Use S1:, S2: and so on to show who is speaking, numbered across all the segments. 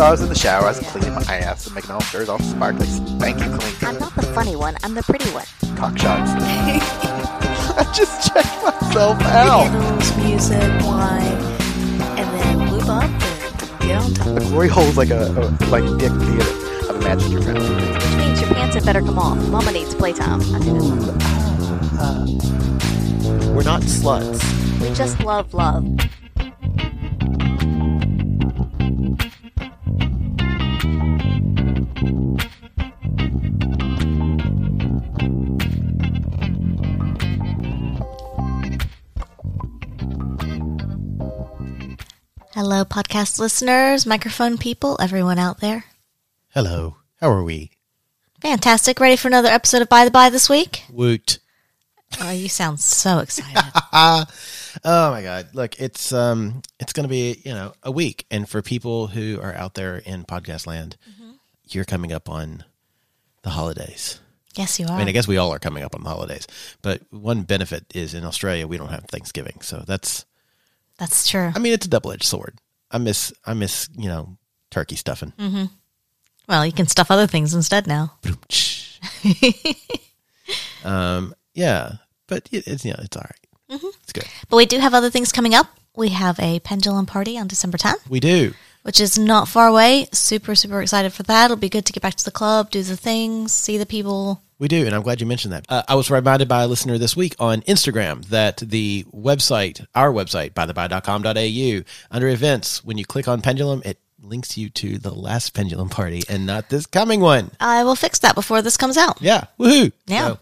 S1: So I was in the shower, I was cleaning my ass and making all sure all sparkly, spanky clean.
S2: I'm not the funny one. I'm the pretty one.
S1: cock shots. I just checked myself out.
S2: Candles, music, wine, and then lube up and get on top.
S1: The glory hole's like a, a like dick theater. I've imagined your friend.
S2: Which means your pants had better come off. Mama needs playtime. I do this.
S3: Uh, uh, we're not sluts.
S2: We just love love. Hello, podcast listeners, microphone people, everyone out there.
S3: Hello. How are we?
S2: Fantastic. Ready for another episode of By the By this week?
S3: Woot.
S2: Oh, you sound so excited.
S3: oh my god. Look, it's um it's going to be, you know, a week and for people who are out there in podcast land, you're coming up on the holidays.
S2: yes, you are.
S3: I mean, I guess we all are coming up on the holidays, but one benefit is in Australia we don't have Thanksgiving. So that's
S2: That's true.
S3: I mean, it's a double-edged sword. I miss I miss, you know, turkey stuffing.
S2: Well, you can stuff other things instead now.
S3: um yeah, but it, it's you know, it's all right. It's good.
S2: But we do have other things coming up. We have a pendulum party on December 10th,
S3: We do.
S2: which is not far away. Super, super excited for that. It'll be good to get back to the club, do the things, see the people.
S3: We do, and I'm glad you mentioned that. Uh, I was reminded by a listener this week on Instagram that the website, our website, bytheby.com.au, under events, when you click on Pendulum, it links you to the last Pendulum party and not this coming one.
S2: I will fix that before this comes out.
S3: Yeah, woohoo!
S2: Yeah.
S3: So,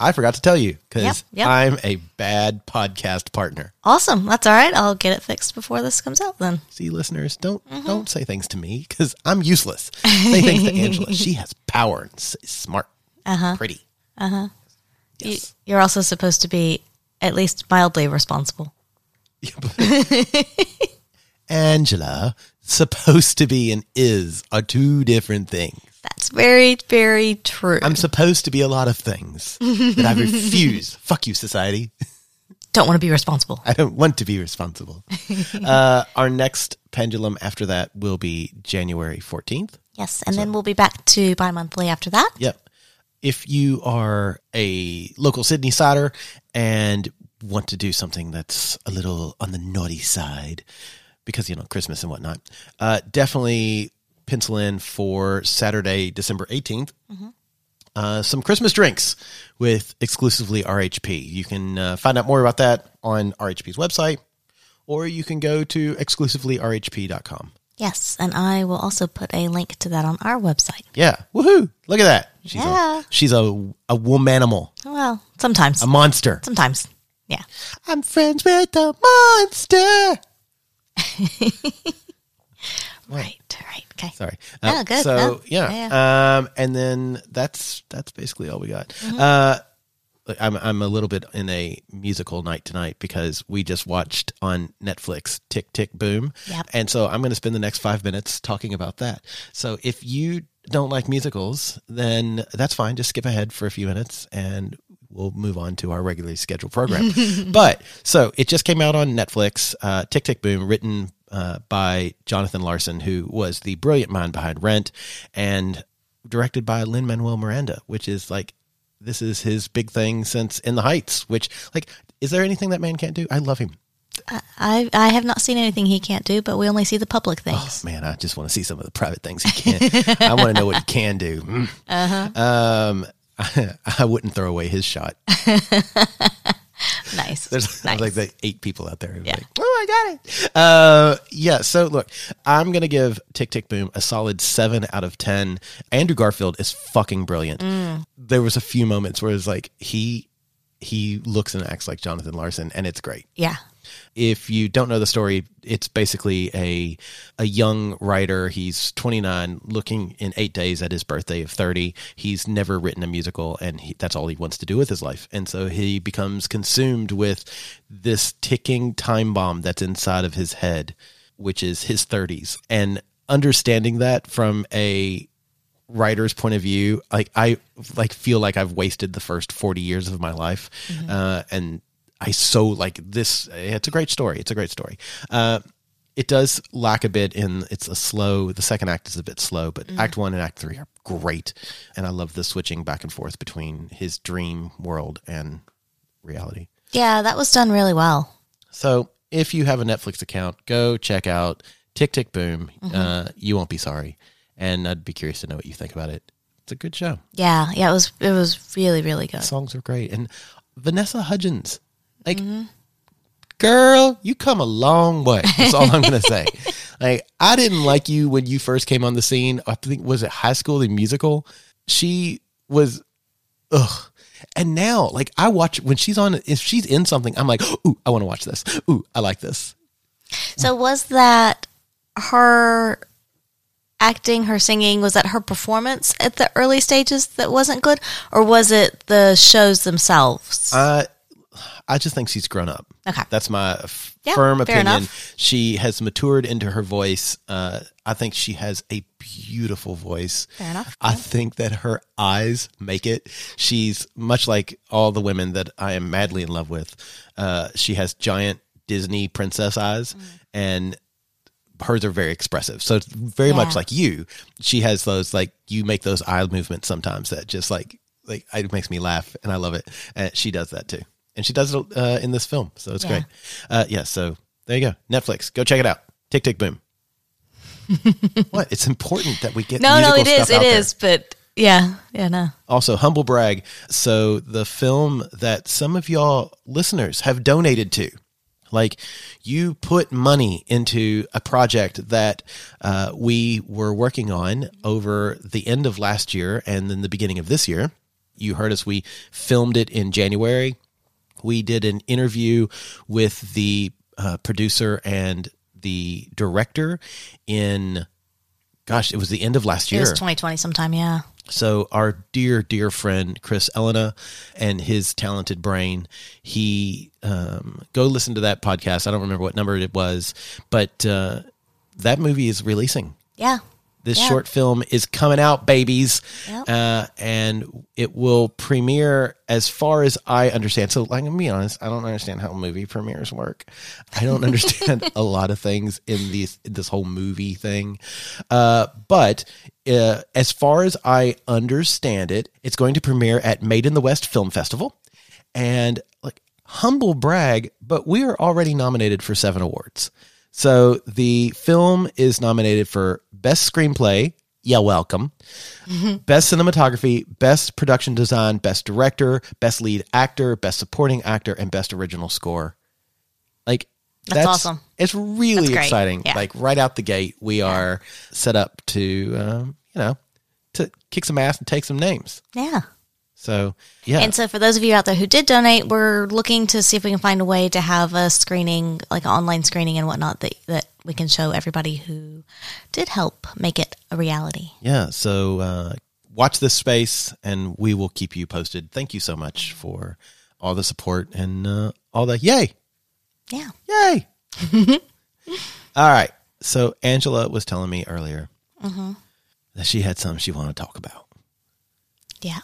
S3: I forgot to tell you because
S2: Yep, yep.
S3: I'm a bad podcast partner.
S2: Awesome. That's all right. I'll get it fixed before this comes out then.
S3: See, listeners, don't
S2: Mm-hmm.
S3: don't say things to me because I'm useless. say things to Angela. She has power and is smart, uh-huh. pretty. Uh huh.
S2: You,
S3: Yes.
S2: you're also supposed to be at least mildly responsible.
S3: Angela, supposed to be and is are two different things.
S2: That's very, very true.
S3: I'm supposed to be a lot of things that I refuse. Fuck you, society.
S2: Don't want to be responsible.
S3: I don't want to be responsible. uh, our next pendulum after that will be January 14th.
S2: Yes. And then we'll be back to bi monthly after that.
S3: Yep. If you are a local Sydney sider and want to do something that's a little on the naughty side, because you know Christmas and whatnot, uh, definitely pencil in for Saturday, December 18th Uh, some Christmas drinks with exclusively RHP. You can uh, find out more about that on RHP's website, or you can go to exclusivelyrhp.com.
S2: Yes. And I will also put a link to that on our website.
S3: Yeah, woohoo! Look at that. She's
S2: Yeah.
S3: a she's a a womanimal,
S2: Well, sometimes.
S3: a monster.
S2: sometimes. Yeah.
S3: I'm friends with the monster.
S2: Right. Right. Okay.
S3: Sorry.
S2: Yeah, good.
S3: So
S2: No.
S3: yeah, um, and then that's that's basically all we got.
S2: Mm-hmm.
S3: Uh, I'm I'm a little bit in a musical night tonight because we just watched on Netflix Tick Tick Boom,
S2: Yep.
S3: and so I'm going to spend the next five minutes talking about that. So if you don't like musicals, then that's fine. Just skip ahead for a few minutes and. We'll move on to our regularly scheduled program. but so it just came out on Netflix. Uh, Tick Tick Boom, written uh, by Jonathan Larson, who was the brilliant mind behind Rent, and directed by Lin Manuel Miranda, which is like this is his big thing since In the Heights. Which like, is there anything that man can't do? I love him.
S2: I I have not seen anything he can't do, but we only see the public things.
S3: Oh, man, I just want to see some of the private things he can. I want to know what he can do. Mm. Um, I, wouldn't throw away his shot.
S2: nice.
S3: There's
S2: nice.
S3: like the eight people out there. who
S2: Yeah.
S3: Like, oh, I got it. Uh, yeah. So look, I'm gonna give Tick Tick Boom a solid seven out of ten. Andrew Garfield is fucking brilliant.
S2: Mm.
S3: There was a few moments where it's like he he looks and acts like Jonathan Larson, and it's great.
S2: yeah.
S3: If you don't know the story, it's basically a a young writer. He's 29, looking in eight days at his birthday of 30. He's never written a musical, and he, that's all he wants to do with his life. And so he becomes consumed with this ticking time bomb that's inside of his head, which is his 30s. And understanding that from a writer's point of view, like I like feel like I've wasted the first 40 years of my life. Uh, and I so like this. It's a great story. It's a great story. Uh, it does lack a bit in it's a slow the second act is a bit slow but act one and act three are great and i love the switching back and forth between his dream world and reality
S2: Yeah, that was done really well.
S3: so if you have a netflix account go check out tick tick boom uh, you won't be sorry and i'd be curious to know what you think about it it's a good show
S2: Yeah, yeah, it was it was really really good.
S3: songs are great and vanessa hudgens like girl you come a long way. That's all i'm gonna say. Like i didn't like you when you first came on the scene. I think was it high school the musical? She was ugh. And now like i watch when she's on if she's in something i'm like ooh i want to watch this. Ooh i like this.
S2: So was that her acting, her singing, was that her performance at the early stages that wasn't good? Or was it the shows themselves?
S3: Uh, I just think she's grown up.
S2: Okay.
S3: That's my f-
S2: Yeah,
S3: firm opinion. She has matured into her voice. Uh, I think she has a beautiful voice.
S2: Fair enough.
S3: I think that her eyes make it. She's much like all the women that I am madly in love with. Uh, she has giant Disney princess eyes,
S2: Mm.
S3: and hers are very expressive. So it's very
S2: Yeah.
S3: much like you. She has those like you make those eye movements sometimes that just like like it makes me laugh, and I love it. And she does that too, and she does it uh, in this film, so it's
S2: Yeah.
S3: great. Uh, yeah, so there you go, Netflix. Go check it out. Tick tick boom. what? It's important that we get
S2: no, no, it is. It
S3: out there.
S2: is, but yeah, yeah, no.
S3: Also, humble brag. So the film that some of y'all listeners have donated to, like you put money into a project that uh, we were working on over the end of last year and then the beginning of this year. You heard us. We filmed it in January. We did an interview with the uh, producer and the director in, gosh, it was the end of last year.
S2: It was 2020 sometime, yeah.
S3: So our dear, dear friend Chris Elena and his talented brain, he um, go listen to that podcast. I don't remember what number it was, but uh, that movie is releasing.
S2: Yeah.
S3: This
S2: Yeah.
S3: short film is coming out, babies,
S2: Yep.
S3: uh, and it will premiere. As far as I understand, so like, I'm gonna be honest, I don't understand how movie premieres work. I don't understand a lot of things in these this whole movie thing, uh, but uh, as far as I understand it, it's going to premiere at Made in the West Film Festival, and like humble brag, but we are already nominated for seven awards. So the film is nominated for Best Screenplay. Yeah, welcome. Best Cinematography, Best Production Design, Best Director, Best Lead Actor, Best Supporting Actor, and Best Original Score. Like
S2: That's awesome.
S3: It's really
S2: That's
S3: exciting.
S2: Yeah.
S3: Like right out the gate, we are set up to um, you know to kick some ass and take some names.
S2: Yeah.
S3: So yeah,
S2: And so, for those of you out there who did donate, we're looking to see if we can find a way to have a screening, like an online screening and whatnot, that, that we can show everybody who did help make it a reality.
S3: Yeah. So uh, watch this space and we will keep you posted. Thank you so much for all the support and uh, all the yay.
S2: Yeah.
S3: Yay. all right. So Angela was telling me earlier that she had something she wanted to talk about.
S2: Yeah.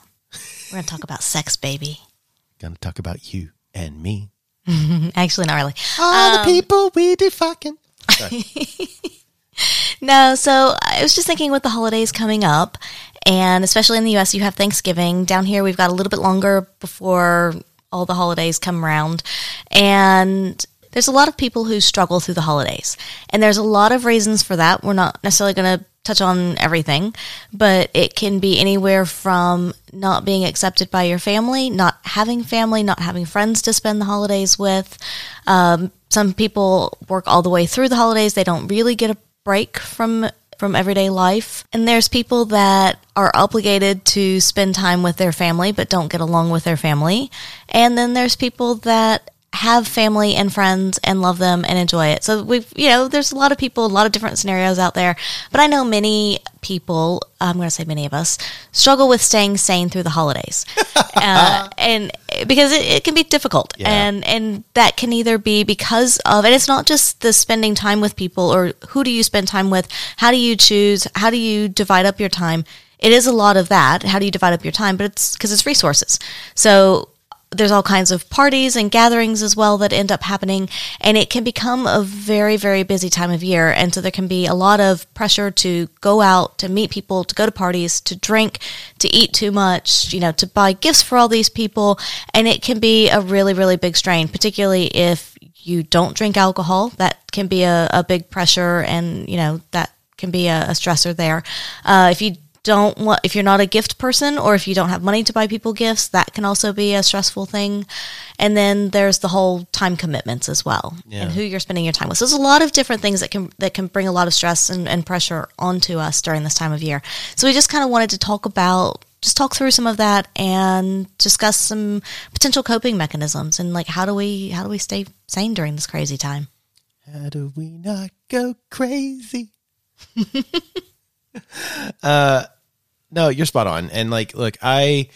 S2: We're going to talk about sex, baby.
S3: Gonna talk about you and me.
S2: Actually, not really.
S3: All the um, people we do fucking.
S2: No, so I was just thinking with the holidays coming up, and especially in the US, you have Thanksgiving. Down here, we've got a little bit longer before all the holidays come around. And there's a lot of people who struggle through the holidays. And there's a lot of reasons for that. We're not necessarily going to touch on everything, but it can be anywhere from not being accepted by your family, not having family, not having friends to spend the holidays with. Um, some people work all the way through the holidays. They don't really get a break from from everyday life. And there's people that are obligated to spend time with their family but don't get along with their family. And then there's people that have family and friends and love them and enjoy it. So we've, you know, there's a lot of people, a lot of different scenarios out there, but I know many people, I'm going to say many of us, struggle with staying sane through the holidays. uh, and because it, it, can be difficult
S3: Yeah.
S2: and, and that can either be because of, and it's not just the spending time with people or who do you spend time with? How do you choose? How do you divide up your time? It is a lot of that. How do you divide up your time? But it's because it's resources. So there's all kinds of parties and gatherings as well that end up happening and it can become a very very busy time of year. And so there can be a lot of pressure to go out to meet people to go to parties to drink to eat too much you know to buy gifts for all these people. And it can be a really really big strain particularly if you don't drink alcohol. That can be a, a big pressure and you know that can be a, a stressor there. Uh, if you don't want if you're not a gift person or if you don't have money to buy people gifts that can also be a stressful thing and then there's the whole time commitments as well
S3: Yeah.
S2: and who you're spending your time with so there's a lot of different things that can that can bring a lot of stress and, and pressure onto us during this time of year so we just kind of wanted to talk about just talk through some of that and discuss some potential coping mechanisms and like how do we how do we stay sane during this crazy time
S3: How do we not go crazy? uh no, you're spot on. And like look, I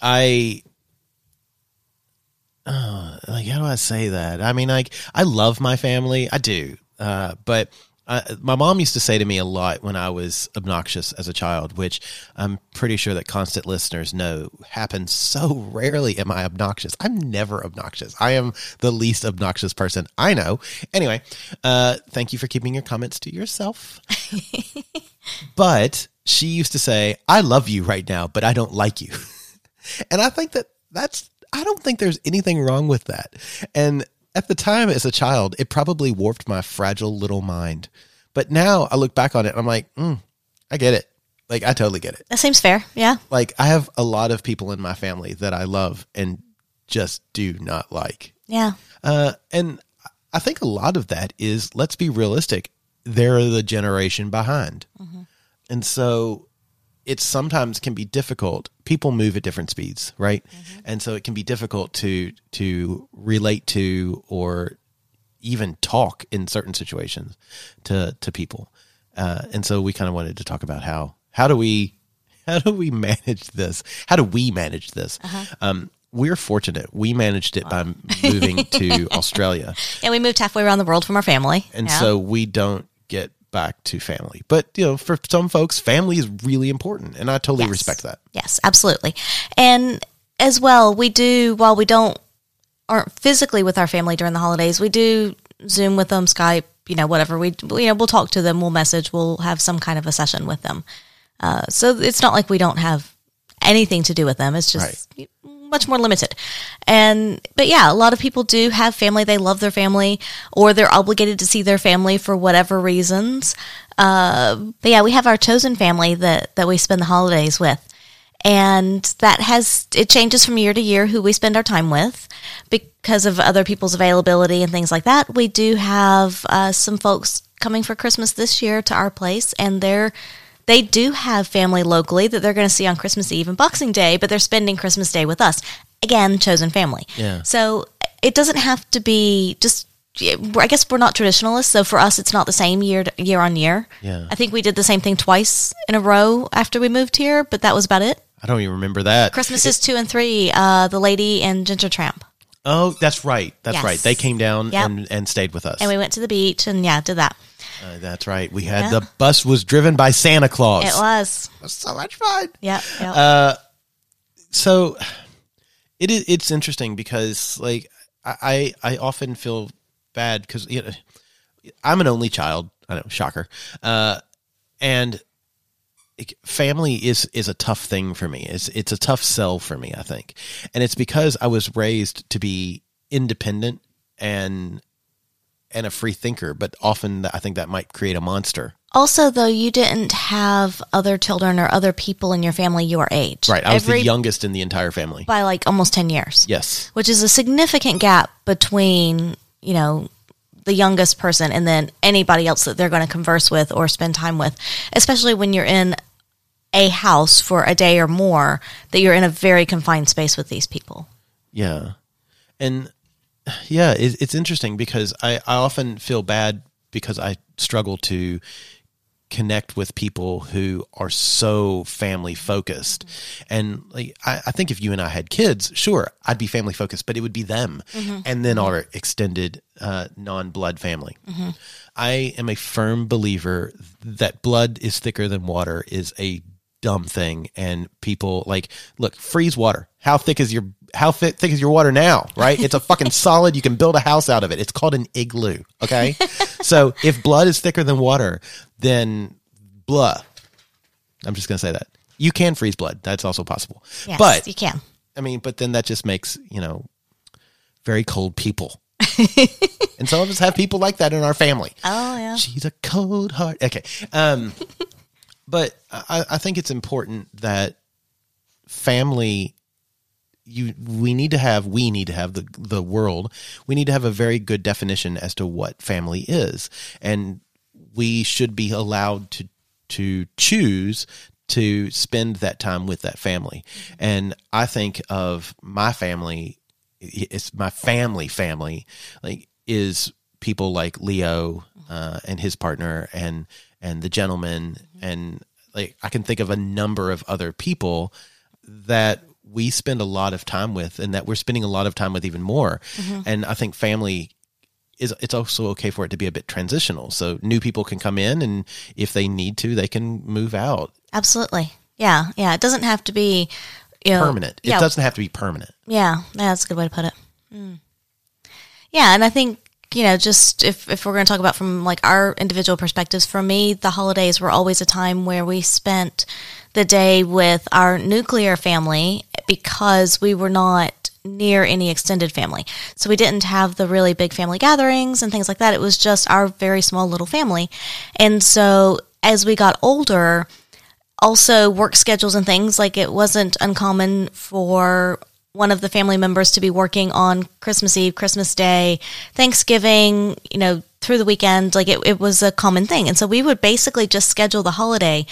S3: I uh, like how do I say that? I mean like I love my family. I do. Uh but uh, my mom used to say to me a lot when I was obnoxious as a child, which I'm pretty sure that constant listeners know happens so rarely am I obnoxious. I'm never obnoxious. I am the least obnoxious person I know. Anyway, uh, thank you for keeping your comments to yourself. but she used to say, I love you right now, but I don't like you. and I think that that's, I don't think there's anything wrong with that. And at the time as a child, it probably warped my fragile little mind. But now I look back on it and I'm like, mm, I get it. Like, I totally get it.
S2: that seems fair yeah
S3: Like, I have a lot of people in my family that I love and just do not like.
S2: yeah
S3: Uh, and I think a lot of that is, let's be realistic, they're the generation behind. And so it sometimes can be difficult. People move at different speeds, right? And so it can be difficult to to relate to or even talk in certain situations to to people. Uh, and so we kind of wanted to talk about how how do we how do we manage this? How do we manage this? Um, we're fortunate. We managed it by moving to Australia,
S2: and we moved halfway around the world from our family
S3: and
S2: Yeah.
S3: so we don't get back to family. But you know, for some folks, family is really important, and I totally
S2: Yes.
S3: respect that.
S2: Yes, absolutely. And as well, we do while we don't aren't physically with our family during the holidays, we do Zoom with them, Skype, you know, whatever. We you know we'll talk to them, we'll message, we'll have some kind of a session with them. Uh, so it's not like we don't have anything to do with them. It's just much more limited. And but yeah, a lot of people do have family. They love their family, or they're obligated to see their family for whatever reasons. Uh, but yeah, we have our chosen family that that we spend the holidays with, and that has it changes from year to year who we spend our time with because of other people's availability and things like that. We do have uh, some folks coming for Christmas this year to our place, and they're they do have family locally that they're going to see on Christmas Eve and Boxing Day, but they're spending Christmas Day with us. Again, chosen family.
S3: Yeah.
S2: So it doesn't have to be just. I guess we're not traditionalists, so for us, it's not the same year to, year on year.
S3: Yeah.
S2: I think we did the same thing twice in a row after we moved here, but that was about it.
S3: I don't even remember that.
S2: Christmases two and three, uh, the lady and Ginger Tramp,
S3: Oh, that's right. That's
S2: Yes.
S3: right. They came down
S2: Yep.
S3: and, and stayed with us.
S2: and we went to the beach, and yeah, did that.
S3: Uh, that's right. We had
S2: Yeah.
S3: the bus was driven by Santa Claus.
S2: It was,
S3: It was so much fun.
S2: yeah, yeah.
S3: Uh, so it is it's interesting because like I I I often feel bad because you know, I'm an only child. I know, shocker. Uh, and family is is a tough thing for me. It's it's a tough sell for me. I think, and it's because I was raised to be independent and and a free thinker. But often I think that might create a monster.
S2: Also, though, you didn't have other children or other people in your family your age.
S3: Right. I was
S2: Every-
S3: the youngest in the entire family.
S2: by like almost 10 years.
S3: Yes.
S2: Which is a significant gap between, you know, the youngest person and then anybody else that they're going to converse with or spend time with, especially when you're in a house for a day or more, that you're in a very confined space with these people.
S3: Yeah. And yeah, it, it's interesting because I, I often feel bad because I struggle to connect with people who are so family focused. Mm-hmm. And like, I, I think if you and I had kids, sure, I'd be family focused, but it would be them mm-hmm. and then mm-hmm. our extended uh, non blood family. I am a firm believer that blood is thicker than water is a dumb thing. And people like, look, freeze water. How thick is your how thick, thick is your water now? Right? It's a fucking solid. You can build a house out of it. It's called an igloo. Okay. so if blood is thicker than water, then blah. I'm just gonna say that you can freeze blood. That's also possible.
S2: Yes,
S3: but
S2: you can.
S3: I mean, but then that just makes you know very cold people. and some of us have people like that in our family.
S2: Oh yeah.
S3: She's a cold heart. Okay. Um, but I, I think it's important that family you we need to have we need to have the the world we need to have a very good definition as to what family is. And we should be allowed to to choose to spend that time with that family. And i think of my family it's my family family like is people like leo uh, and his partner and and the gentleman. And like i can think of a number of other people that we spend a lot of time with and that we're spending a lot of time with even more and i think family is it's also okay for it to be a bit transitional so new people can come in and if they need to they can move out
S2: Absolutely. Yeah. Yeah. It doesn't have to be you know,
S3: permanent it doesn't have to be permanent
S2: Yeah, yeah, that's a good way to put it. Mm. Yeah, and I think you know, just if if we're going to talk about from like our individual perspectives, for me, the holidays were always a time where we spent the day with our nuclear family because we were not near any extended family. So we didn't have the really big family gatherings and things like that. It was just our very small little family. And so as we got older, also work schedules and things like it wasn't uncommon for one of the family members to be working on Christmas Eve, Christmas Day, Thanksgiving, you know, through the weekend. Like it, it was a common thing. And so we would basically just schedule the holiday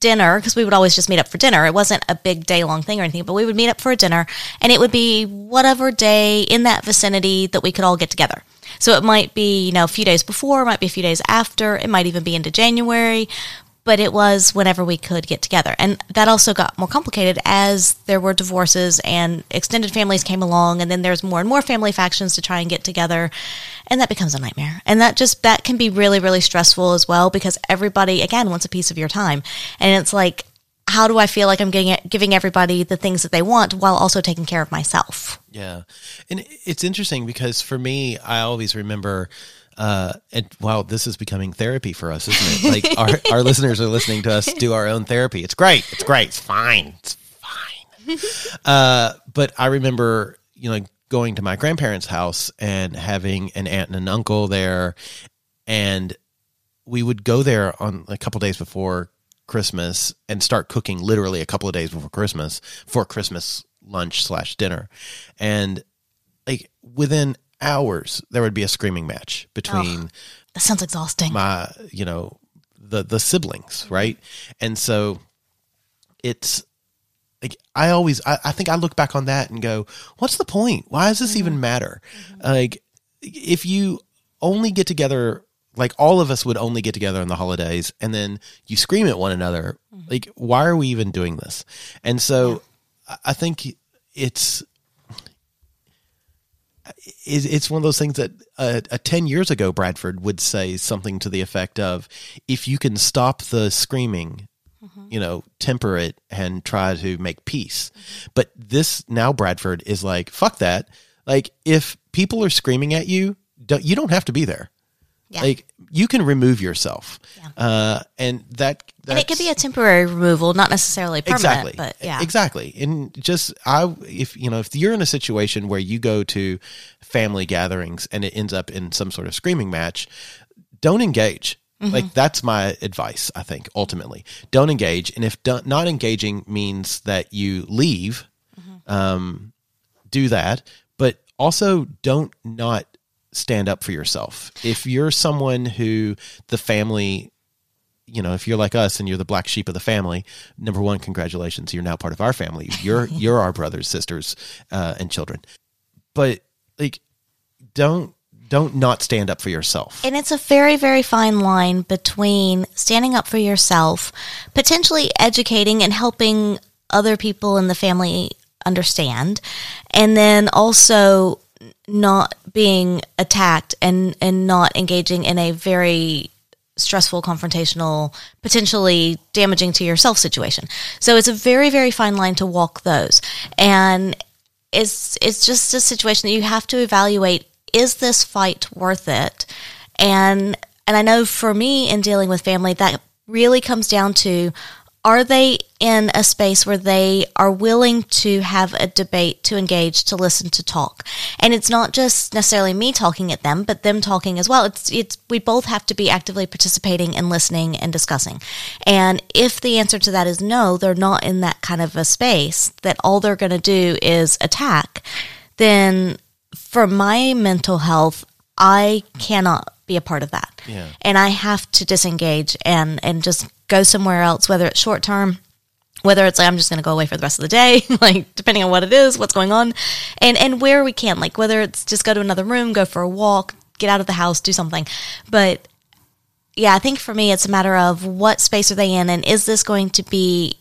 S2: dinner because we would always just meet up for dinner. It wasn't a big day long thing or anything, but we would meet up for a dinner and it would be whatever day in that vicinity that we could all get together. So it might be, you know, a few days before, it might be a few days after, it might even be into January, but it was whenever we could get together. And that also got more complicated as there were divorces and extended families came along and then there's more and more family factions to try and get together and that becomes a nightmare. And that just that can be really really stressful as well because everybody again wants a piece of your time. And it's like how do I feel like I'm getting giving everybody the things that they want while also taking care of myself?
S3: Yeah. And it's interesting because for me, I always remember, uh, and wow, this is becoming therapy for us, isn't it? Like our, our listeners are listening to us do our own therapy. It's great. It's great. It's fine. It's fine. Uh, but I remember, you know, going to my grandparents' house and having an aunt and an uncle there. And we would go there on a couple days before Christmas and start cooking literally a couple of days before Christmas for Christmas lunch slash dinner. And like within hours, there would be a screaming match between
S2: That sounds exhausting.
S3: my, you know, the the siblings, right? And so it's like I always I, I think I look back on that and go, what's the point? Why does this even mm-hmm. matter? Mm-hmm. Like if you only get together like all of us would only get together on the holidays and then you scream at one another mm-hmm. like why are we even doing this and so I- i think it's it's it's one of those things that uh, uh, 10 years ago bradford would say something to the effect of if you can stop the screaming you know temper it and try to make peace. But this now bradford is like fuck that. Like if people are screaming at you don't, you don't have to be there
S2: Yeah.
S3: like you can remove yourself uh, and that
S2: and it could be a temporary removal, not necessarily permanent,
S3: exactly
S2: but yeah.
S3: exactly and just i if you know if you're in a situation where you go to family gatherings and it ends up in some sort of screaming match don't engage
S2: Mm-hmm.
S3: like that's my advice i think ultimately don't engage and if do- not engaging means that you leave
S2: Mm-hmm.
S3: um, do that but also don't not stand up for yourself if you're someone who the family you know, if you're like us and you're the black sheep of the family, number one, congratulations, you're now part of our family. You're you're our brothers, sisters, uh, and children. But like, don't don't not stand up for yourself.
S2: And it's a very, very fine line between standing up for yourself, potentially educating and helping other people in the family understand, and then also not being attacked and, and not engaging in a very stressful, confrontational, potentially damaging to yourself situation. So it's a very, very fine line to walk those. And it's it's just a situation that you have to evaluate is this fight worth it? And and I know for me in dealing with family that really comes down to are they in a space where they are willing to have a debate, to engage, to listen, to talk? And it's not just necessarily me talking at them, but them talking as well. It's, it's, we both have to be actively participating and listening and discussing. And if the answer to that is no, they're not in that kind of a space that all they're going to do is attack, then for my mental health, I cannot be a part of that.
S3: Yeah.
S2: And I have to disengage and, and just go somewhere else, whether it's short term, whether it's like I'm just going to go away for the rest of the day, like depending on what it is, what's going on, and and where we can, like whether it's just go to another room, go for a walk, get out of the house, do something. But yeah, I think for me, it's a matter of what space are they in, and is this going to be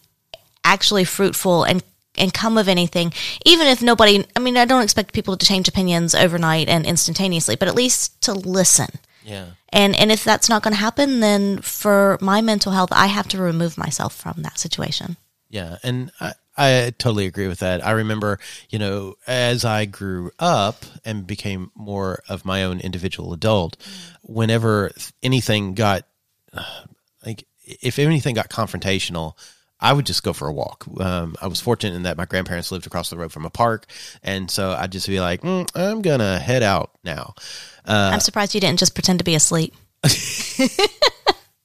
S2: actually fruitful and and come of anything, even if nobody. I mean, I don't expect people to change opinions overnight and instantaneously, but at least to listen.
S3: Yeah.
S2: And and if that's not going to happen, then for my mental health, I have to remove myself from that situation.
S3: Yeah, and I, I totally agree with that. I remember, you know, as I grew up and became more of my own individual adult, whenever anything got like if anything got confrontational, I would just go for a walk. Um, I was fortunate in that my grandparents lived across the road from a park, and so I'd just be like, mm, "I'm gonna head out now." Uh,
S2: I'm surprised you didn't just pretend to be asleep.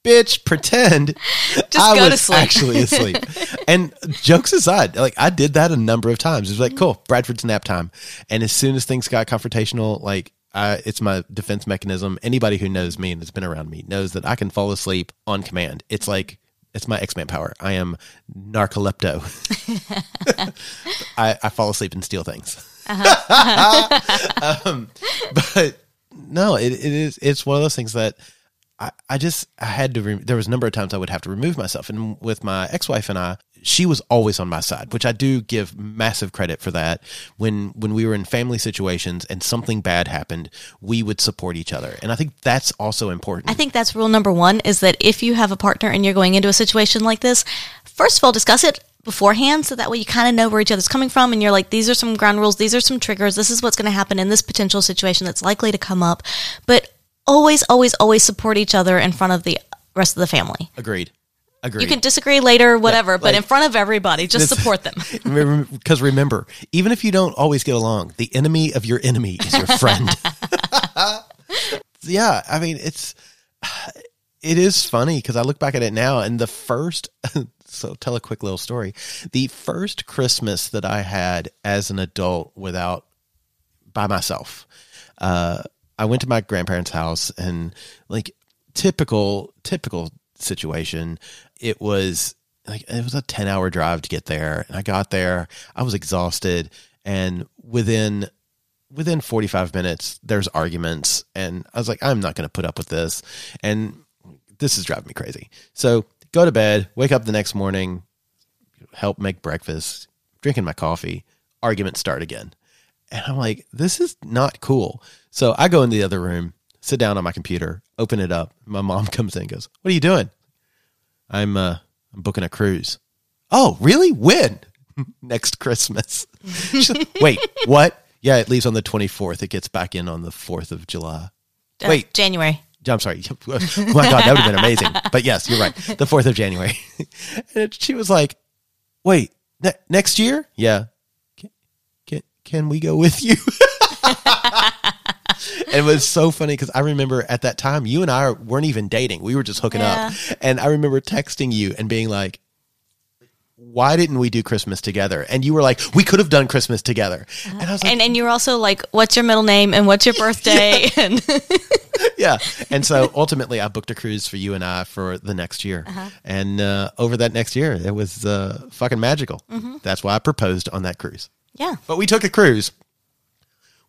S3: bitch pretend
S2: Just
S3: I
S2: go to
S3: was
S2: sleep.
S3: actually asleep. and jokes aside, like I did that a number of times. It was like, cool, Bradford's nap time. And as soon as things got confrontational, like I, it's my defense mechanism. Anybody who knows me and has been around me knows that I can fall asleep on command. It's like it's my X-Man power. I am narcolepto. I, I fall asleep and steal things. um, but no, it, it is. It's one of those things that I, I just I had to. Re- there was a number of times I would have to remove myself, and with my ex-wife and I, she was always on my side, which I do give massive credit for that. When when we were in family situations and something bad happened, we would support each other, and I think that's also important.
S2: I think that's rule number one is that if you have a partner and you're going into a situation like this, first of all, discuss it beforehand so that way you kind of know where each other's coming from and you're like, these are some ground rules, these are some triggers, this is what's going to happen in this potential situation that's likely to come up. But always, always, always support each other in front of the rest of the family.
S3: Agreed. Agreed.
S2: You can disagree later, whatever, but
S3: like-
S2: in front of everybody, just support them.
S3: because remember, even if you don't always get along, the enemy of your enemy is your friend. yeah, I mean, it's it is funny because I look back at it now, and the first. So tell a quick little story. The first Christmas that I had as an adult without by myself, uh, I went to my grandparents' house and like typical typical situation. It was like it was a 10 hour drive to get there and i got there i was exhausted and within within 45 minutes there's arguments and i was like i'm not going to put up with this and this is driving me crazy. So go to bed wake up the next morning help make breakfast drinking my coffee arguments start again. And i'm like this is not cool. So i go in the other room sit down on my computer open it up my mom comes in and goes what are you doing I'm uh I'm booking a cruise. Oh, really? When? Next Christmas. Like, Wait, what? Yeah, it leaves on the 24th. It gets back in on the 4th of July.
S2: Uh,
S3: Wait.
S2: January.
S3: I'm sorry. Oh my God, that would have been amazing. But yes, you're right. The 4th of January. and she was like, wait, ne- next year? Yeah. Can, can, can we go with you? and it was so funny because I remember at that time, you and I weren't even dating. We were just hooking
S2: Yeah.
S3: up. And I remember texting you and being like, why didn't we do Christmas together? And you were like, we could have done Christmas together. And I was like,
S2: And and you're also like, what's your middle name and what's your birthday? And
S3: yeah. And so ultimately, I booked a cruise for you and I for the next year. And uh, over that next year, it was uh, fucking magical. That's why I proposed on that cruise.
S2: yeah.
S3: But we took a cruise.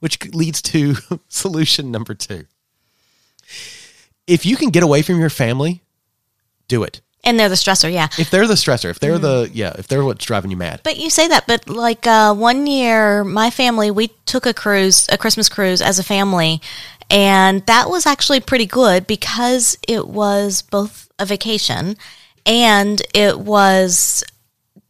S3: Which leads to solution number two. If you can get away from your family, do it.
S2: And they're the stressor, yeah.
S3: If they're the stressor, if they're the yeah, if they're what's driving you mad.
S2: But you say that, but like uh, one year, my family we took a cruise, a Christmas cruise as a family, and that was actually pretty good because it was both a vacation and it was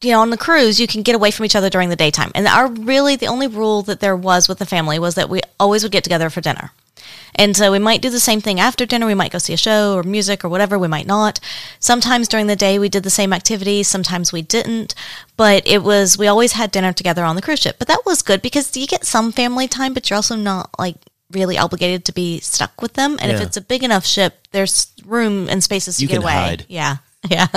S2: you know on the cruise you can get away from each other during the daytime. And our really the only rule that there was with the family was that we always would get together for dinner. And so we might do the same thing after dinner. We might go see a show or music or whatever. We might not. Sometimes during the day we did the same activities. Sometimes we didn't. But it was we always had dinner together on the cruise ship. But that was good because you get some family time but you're also not like really obligated to be stuck with them. And if it's a big enough ship there's room and spaces to
S3: You
S2: get away.
S3: hide.
S2: yeah. Yeah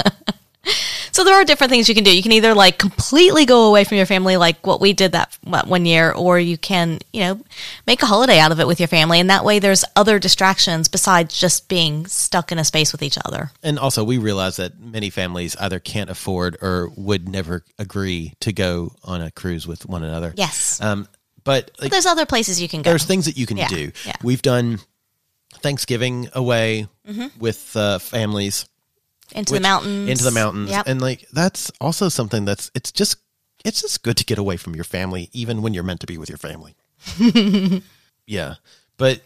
S2: so there are different things you can do. You can either like completely go away from your family, like what we did that one year, or you can, you know, make a holiday out of it with your family, and that way there's other distractions besides just being stuck in a space with each other.
S3: And also, we realize that many families either can't afford or would never agree to go on a cruise with one another.
S2: Yes,
S3: Um, but like,
S2: there's other places you can go.
S3: there's things that you can
S2: Yeah,
S3: do.
S2: yeah.
S3: We've done Thanksgiving away
S2: Mm-hmm.
S3: with uh, families
S2: into
S3: which-
S2: the mountains,
S3: into the mountains,
S2: Yep.
S3: and like that's also something that's it's just it's just good to get away from your family, even when you're meant to be with your family. yeah, but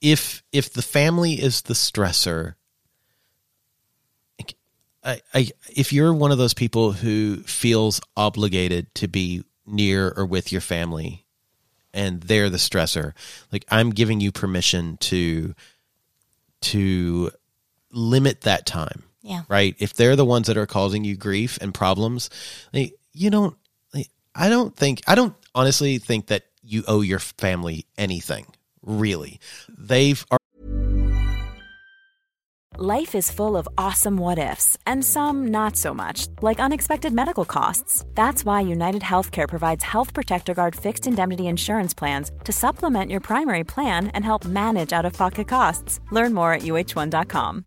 S3: if if the family is the stressor, I, I if you're one of those people who feels obligated to be near or with your family, and they're the stressor, like I'm giving you permission to to limit that time
S2: yeah.
S3: right? If they're the ones that are causing you grief and problems, like, you don't. Like, I don't think. I don't honestly think that you owe your family anything. Really, they've are.
S4: Life is full of awesome what ifs, and some not so much, like unexpected medical costs. That's why United Healthcare provides Health Protector Guard fixed indemnity insurance plans to supplement your primary plan and help manage out of pocket costs. Learn more at uh1.com.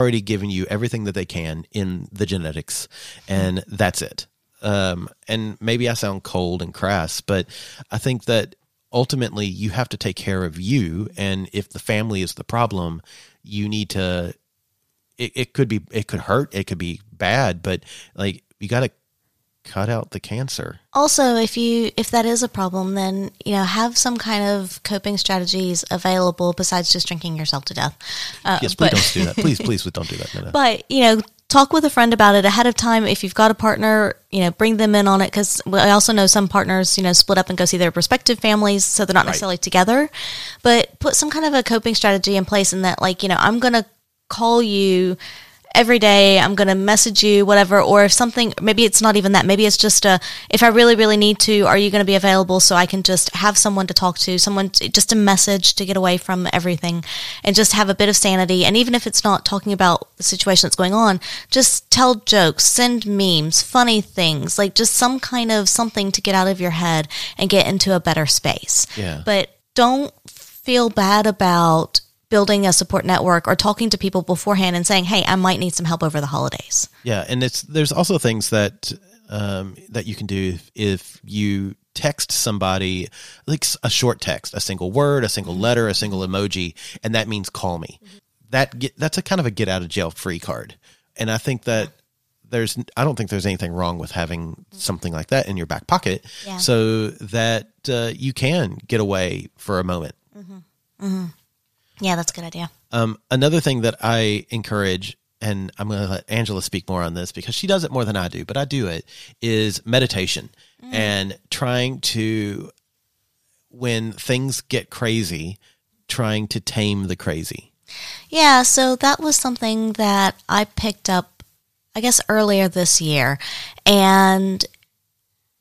S3: already given you everything that they can in the genetics, and that's it. Um, and maybe I sound cold and crass, but I think that ultimately you have to take care of you. And if the family is the problem, you need to. It, it could be it could hurt. It could be bad, but like you got to cut out the cancer.
S2: Also, if you if that is a problem, then you know have some kind of coping strategies available besides just drinking yourself to death. Uh,
S3: Yes, please
S2: but-
S3: don't do that. Please, please, don't do that. No, no.
S2: But you know, talk with a friend about it ahead of time. If you've got a partner, you know, bring them in on it because I also know some partners, you know, split up and go see their respective families, so they're not necessarily together. But put some kind of a coping strategy in place, in that, like, you know, I'm gonna call you every day i'm going to message you whatever or if something maybe it's not even that maybe it's just a if i really really need to are you going to be available so i can just have someone to talk to someone to, just a message to get away from everything and just have a bit of sanity and even if it's not talking about the situation that's going on just tell jokes send memes funny things like just some kind of something to get out of your head and get into a better space
S3: Yeah.
S2: but don't feel bad about building a support network or talking to people beforehand and saying, "Hey, I might need some help over the holidays."
S3: Yeah, and it's there's also things that um, that you can do if, if you text somebody like a short text, a single word, a single letter, a single emoji, and that means call me. That get, that's a kind of a get out of jail free card, and I think that there's I don't think there's anything wrong with having something like that in your back pocket,
S2: Yeah.
S3: so that uh, you can get away for a moment.
S2: Yeah, that's a good idea.
S3: Um, another thing that I encourage, and I'm going to let Angela speak more on this because she does it more than I do, but I do it, is meditation and trying to, when things get crazy, trying to tame the crazy.
S2: Yeah, so that was something that I picked up, I guess, earlier this year. And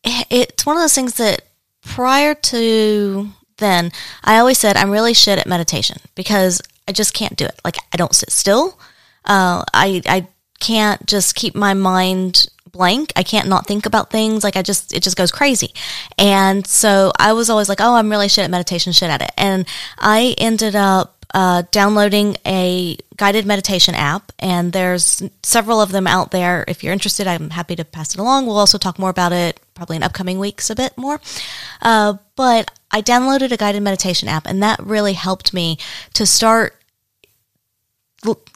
S2: it's one of those things that prior to then, I always said I'm really shit at meditation because I just can't do it. Like I don't sit still. Uh, I I can't just keep my mind blank. I can't not think about things. Like I just, it just goes crazy. And so I was always like, oh, I'm really shit at meditation, shit at it. And I ended up uh, downloading a guided meditation app, and there's several of them out there. If you're interested, I'm happy to pass it along. We'll also talk more about it probably in upcoming weeks a bit more. Uh, but I downloaded a guided meditation app, and that really helped me to start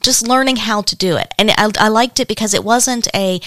S2: just learning how to do it. And I, I liked it because it wasn't a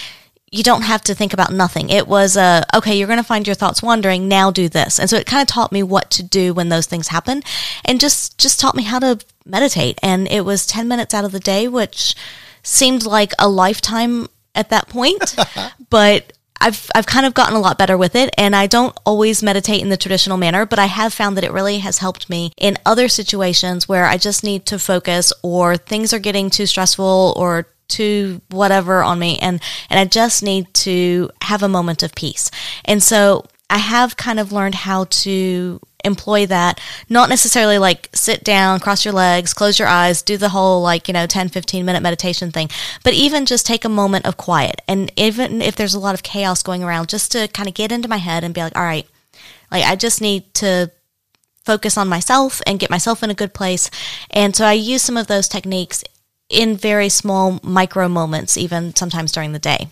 S2: you don't have to think about nothing. It was a, okay, you're going to find your thoughts wandering. Now do this. And so it kind of taught me what to do when those things happen and just, just taught me how to meditate. And it was 10 minutes out of the day, which seemed like a lifetime at that point, but I've, I've kind of gotten a lot better with it and I don't always meditate in the traditional manner, but I have found that it really has helped me in other situations where I just need to focus or things are getting too stressful or to whatever on me and and I just need to have a moment of peace. And so I have kind of learned how to employ that. Not necessarily like sit down cross your legs close your eyes do the whole like you know 10 15 minute meditation thing but even just take a moment of quiet. And even if there's a lot of chaos going around just to kind of get into my head and be like all right like i just need to focus on myself and get myself in a good place. And so i use some of those techniques in very small micro moments, even sometimes during the day.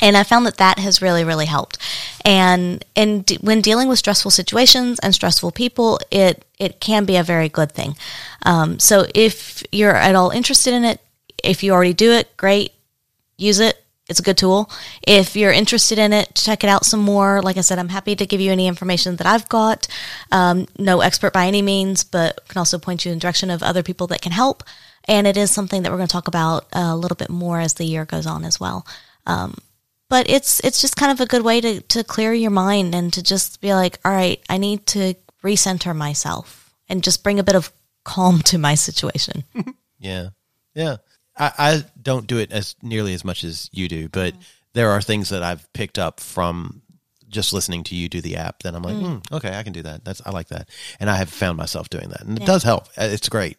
S2: And I found that that has really, really helped. And and d- when dealing with stressful situations and stressful people, it it can be a very good thing. Um, so if you're at all interested in it, if you already do it, great, use it. It's a good tool. If you're interested in it, check it out some more. Like I said, I'm happy to give you any information that I've got. Um, no expert by any means, but can also point you in the direction of other people that can help and it is something that we're going to talk about a little bit more as the year goes on as well. Um, but it's it's just kind of a good way to to clear your mind and to just be like, all right, I need to recenter myself and just bring a bit of calm to my situation.
S3: yeah, yeah. I, I don't do it as nearly as much as you do, but mm. there are things that I've picked up from just listening to you do the app. Then I'm like, mm. Mm, okay, I can do that. That's I like that, and I have found myself doing that, and it yeah. does help. It's great.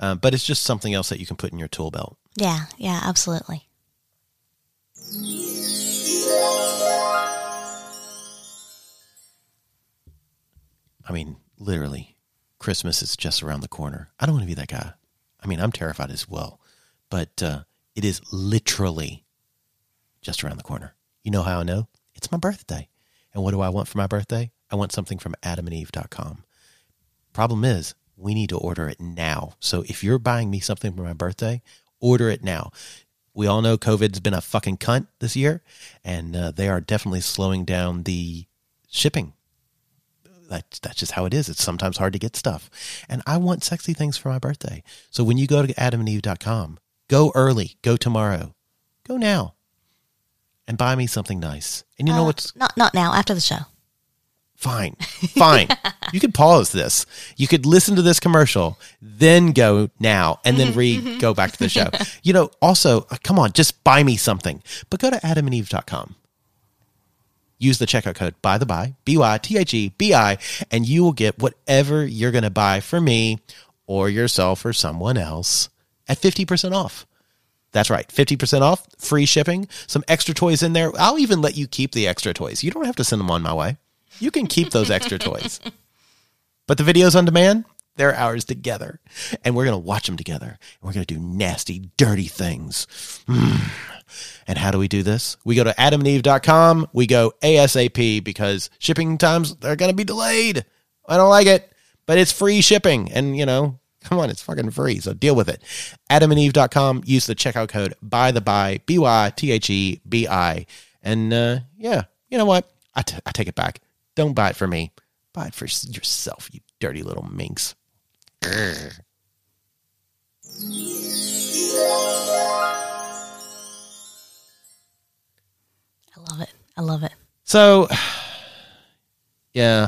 S3: Uh, but it's just something else that you can put in your tool belt.
S2: Yeah, yeah, absolutely.
S3: I mean, literally, Christmas is just around the corner. I don't want to be that guy. I mean, I'm terrified as well, but uh, it is literally just around the corner. You know how I know? It's my birthday. And what do I want for my birthday? I want something from adamandeve.com. Problem is, we need to order it now. So if you're buying me something for my birthday, order it now. We all know COVID's been a fucking cunt this year, and uh, they are definitely slowing down the shipping. That's, that's just how it is. It's sometimes hard to get stuff. And I want sexy things for my birthday. So when you go to adamandeve.com, go early, go tomorrow, go now, and buy me something nice. And you know uh, what's.
S2: Not, not now, after the show.
S3: Fine. Fine. you could pause this. You could listen to this commercial, then go now, and then re go back to the show. You know, also, uh, come on, just buy me something. But go to adamandeve.com. Use the checkout code by the by, B Y T H E B I, and you will get whatever you're going to buy for me or yourself or someone else at 50% off. That's right, 50% off, free shipping, some extra toys in there. I'll even let you keep the extra toys. You don't have to send them on my way. You can keep those extra toys. But the videos on demand, they're ours together. And we're going to watch them together. And we're going to do nasty, dirty things. And how do we do this? We go to adamandeve.com. We go ASAP because shipping times, they're going to be delayed. I don't like it, but it's free shipping. And, you know, come on, it's fucking free. So deal with it. Adamandeve.com. Use the checkout code by the by, B Y T H E B I. And uh, yeah, you know what? I, t- I take it back. Don't buy it for me. Buy it for yourself, you dirty little minx. I
S2: love it. I love it.
S3: So, yeah,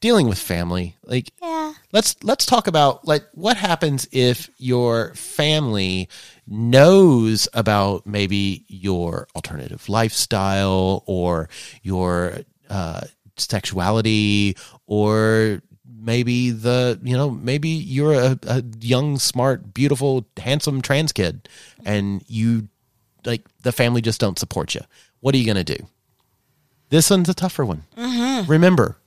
S3: dealing with family. Like,
S2: yeah.
S3: Let's let's talk about like what happens if your family knows about maybe your alternative lifestyle or your uh, sexuality or maybe the you know maybe you're a, a young smart beautiful handsome trans kid and you like the family just don't support you. What are you going to do? This one's a tougher one. Remember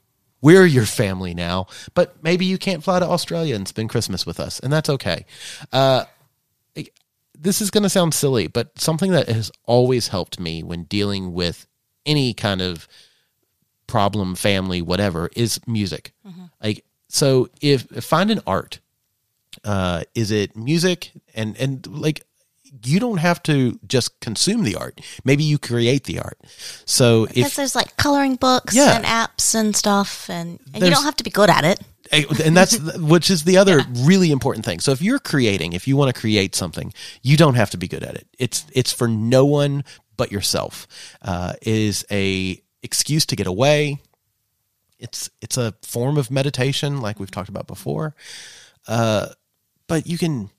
S3: we're your family now but maybe you can't fly to australia and spend christmas with us and that's okay. Uh, this is going to sound silly but something that has always helped me when dealing with any kind of problem, family, whatever, is music. Like so, if, find an art. Uh, is it music and and like you don't have to just consume the art. Maybe you create the art. So
S2: Because
S3: if
S2: there's like coloring books
S3: Yeah.
S2: and apps and stuff, and, and you don't have to be good at it.
S3: and that's which is the other really important thing. So if you're creating, if you want to create something, you don't have to be good at it. It's it's for no one but yourself. Uh, is a excuse to get away. It's it's a form of meditation, like we've talked about before. Uh, but you can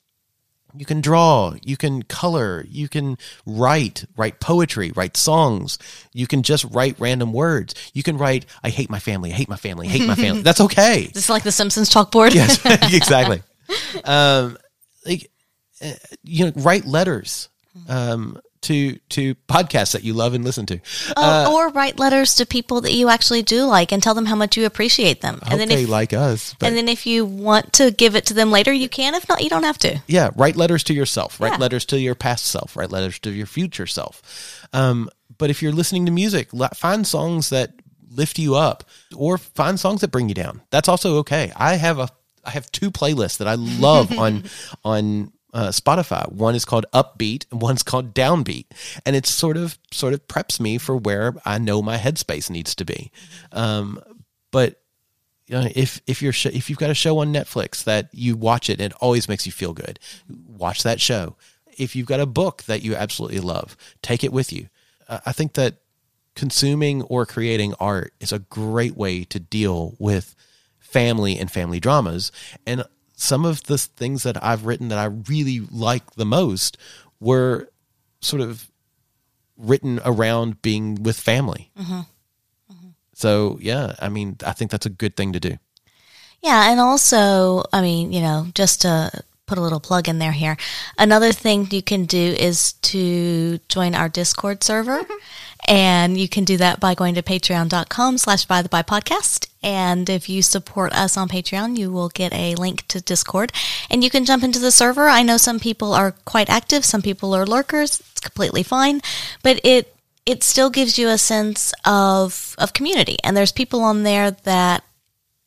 S3: you can draw, you can color, you can write, write poetry, write songs. You can just write random words. You can write, I hate my family, I hate my family, I hate my family. That's okay.
S2: Just like the Simpsons chalkboard.
S3: Yes, exactly. Um, like, uh, you know, write letters um, to to podcasts that you love and listen to.
S2: Oh, or write letters to people that you actually do like and tell them how much you appreciate them. And then
S3: they
S2: if
S3: like us. But
S2: and then if you want to give it to them later, you can. If not, you don't have to.
S3: yeah, write letters to yourself. Write
S2: Yeah.
S3: letters to your past self. Write letters to your future self. Um, but if you're listening to music, find songs that lift you up, or find songs that bring you down. That's also okay. I have a I have two playlists that I love on on uh, Spotify. One is called Upbeat, and one's called Downbeat, and it's sort of sort of preps me for where I know my headspace needs to be. Um, but you know, if if you're sh- if you've got a show on Netflix that you watch it and it always makes you feel good, watch that show. If you've got a book that you absolutely love, take it with you. Uh, I think that consuming or creating art is a great way to deal with family and family dramas. And some of the things that I've written that I really like the most were sort of written around being with family. Mm-hmm. Mm-hmm. So yeah, I mean, I think that's a good thing to do.
S2: Yeah, and also, I mean, you know, just to put a little plug in there here, another thing you can do is to join our Discord server. Mm-hmm. and you can do that by going to patreon.com slash by the by podcast. And if you support us on Patreon, you will get a link to Discord and you can jump into the server. I know some people are quite active. Some people are lurkers. It's completely fine, but it, it still gives you a sense of, of community. And there's people on there that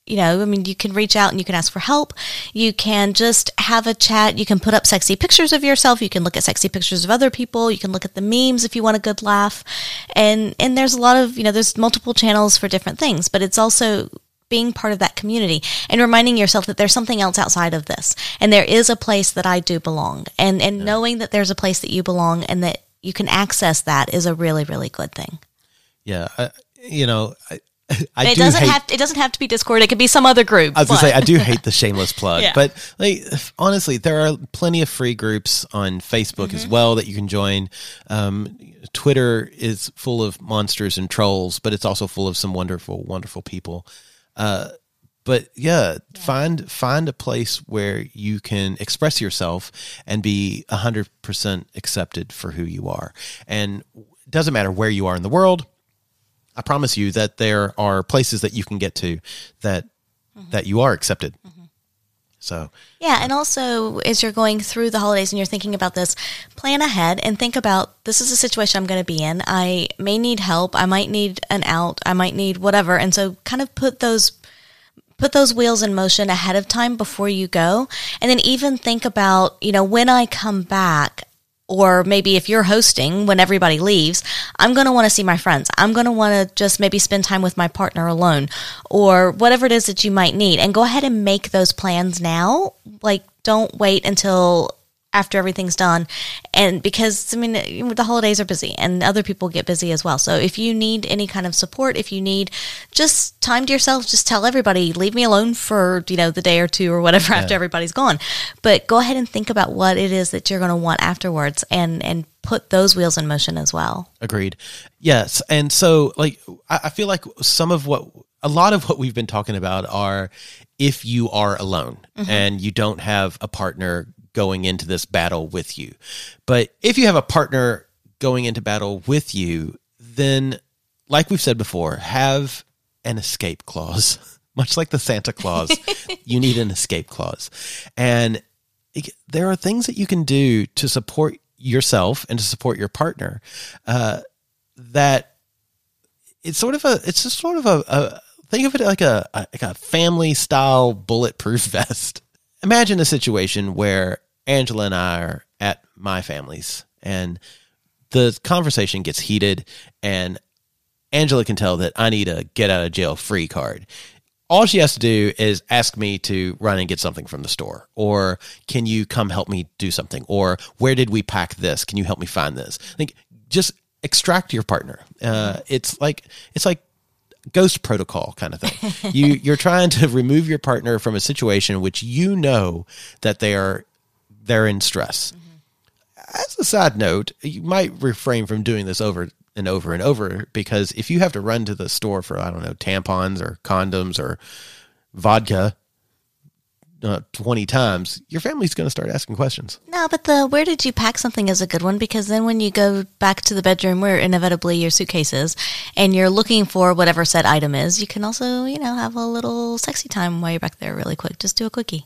S2: you know, I mean, you can reach out and you can ask for help. You can just have a chat. You can put up sexy pictures of yourself. You can look at sexy pictures of other people. You can look at the memes if you want a good laugh. And, and there's a lot of, you know, there's multiple channels for different things, but it's also being part of that community and reminding yourself that there's something else outside of this. And there is a place that I do belong. And, and knowing that there's a place that you belong and that you can access that is a really, really good thing.
S3: Yeah, I, you know, I,
S2: it
S3: do
S2: doesn't
S3: hate.
S2: have it doesn't have to be Discord. It could be some other group.
S3: I was gonna say I do hate the shameless plug,
S2: Yeah.
S3: but like honestly, there are plenty of free groups on Facebook
S2: Mm-hmm.
S3: as well that you can join. Um, Twitter is full of monsters and trolls, but it's also full of some wonderful, wonderful people. Uh, but yeah, find find a place where you can express yourself and be hundred percent accepted for who you are, and it doesn't matter where you are in the world. I promise you that there are places that you can get to that mm-hmm. that you are accepted. Mm-hmm. So
S2: Yeah, and also as you're going through the holidays and you're thinking about this, plan ahead and think about this is a situation I'm going to be in. I may need help. I might need an out. I might need whatever. And so kind of put those put those wheels in motion ahead of time before you go. And then even think about, you know, when I come back, or maybe if you're hosting when everybody leaves, I'm going to want to see my friends. I'm going to want to just maybe spend time with my partner alone or whatever it is that you might need. And go ahead and make those plans now. Like, don't wait until after everything's done. And because, I mean, the holidays are busy and other people get busy as well. So if you need any kind of support, if you need just time to yourself, just tell everybody, leave me alone for, you know, the day or two or whatever after everybody's gone. But go ahead and think about what it is that you're going to want afterwards and, and put those wheels in motion as well.
S3: Agreed. Yes. And so, like, I, I feel like some of what, a lot of what we've been talking about are if you are alone mm-hmm. and you don't have a partner going into this battle with you. But if you have a partner going into battle with you, then, like we've said before, have an escape clause. Much like the Santa Claus, you need an escape clause. And it- there are things that you can do to support yourself and to support your partner uh, that it's sort of a it's just sort of a, a think of it like a, a like a family style bulletproof vest. Imagine a situation where Angela and I are at my family's and the conversation gets heated and Angela can tell that I need a get out of jail free card. All she has to do is ask me to run and get something from the store, or can you come help me do something, or where did we pack this? Can you help me find this? Like, just extract your partner. Uh, it's like it's like ghost protocol kind of thing. you you're trying to remove your partner from a situation which you know that they are they're in stress mm-hmm. as a side note, you might refrain from doing this over and over and over because if you have to run to the store for I don't know tampons or condoms or vodka uh, twenty times, your family's going to start asking questions.
S2: No, but the where did you pack something is a good one because then when you go back to the bedroom where inevitably your suitcase is and you're looking for whatever said item is, you can also, you know, have a little sexy time while you're back there really quick. Just do a quickie.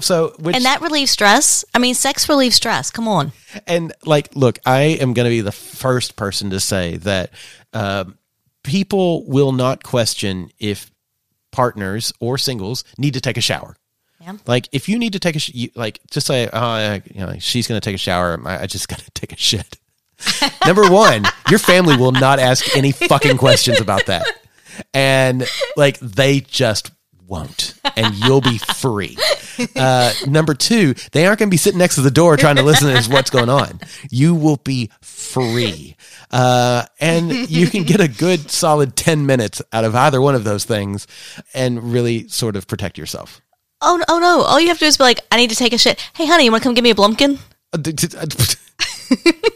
S3: So, which,
S2: And that relieves stress. I mean, sex relieves stress. Come on.
S3: and like, look, I am going to be the first person to say that um, people will not question if partners or singles need to take a shower.
S2: Yeah.
S3: Like if you need to take a sh- you, like just say oh you know she's going to take a shower I, I just got to take a shit. Number one, your family will not ask any fucking questions about that, and like they just won't, and you'll be free. Uh, number two, they aren't going to be sitting next to the door trying to listen to what's going on. You will be free, uh, and you can get a good solid ten minutes out of either one of those things, and really sort of protect yourself.
S2: Oh, no- oh no. All you have to do is be like, I need to take a shit. Hey, honey, you want to come give me a blumpkin?
S3: Uh, uh,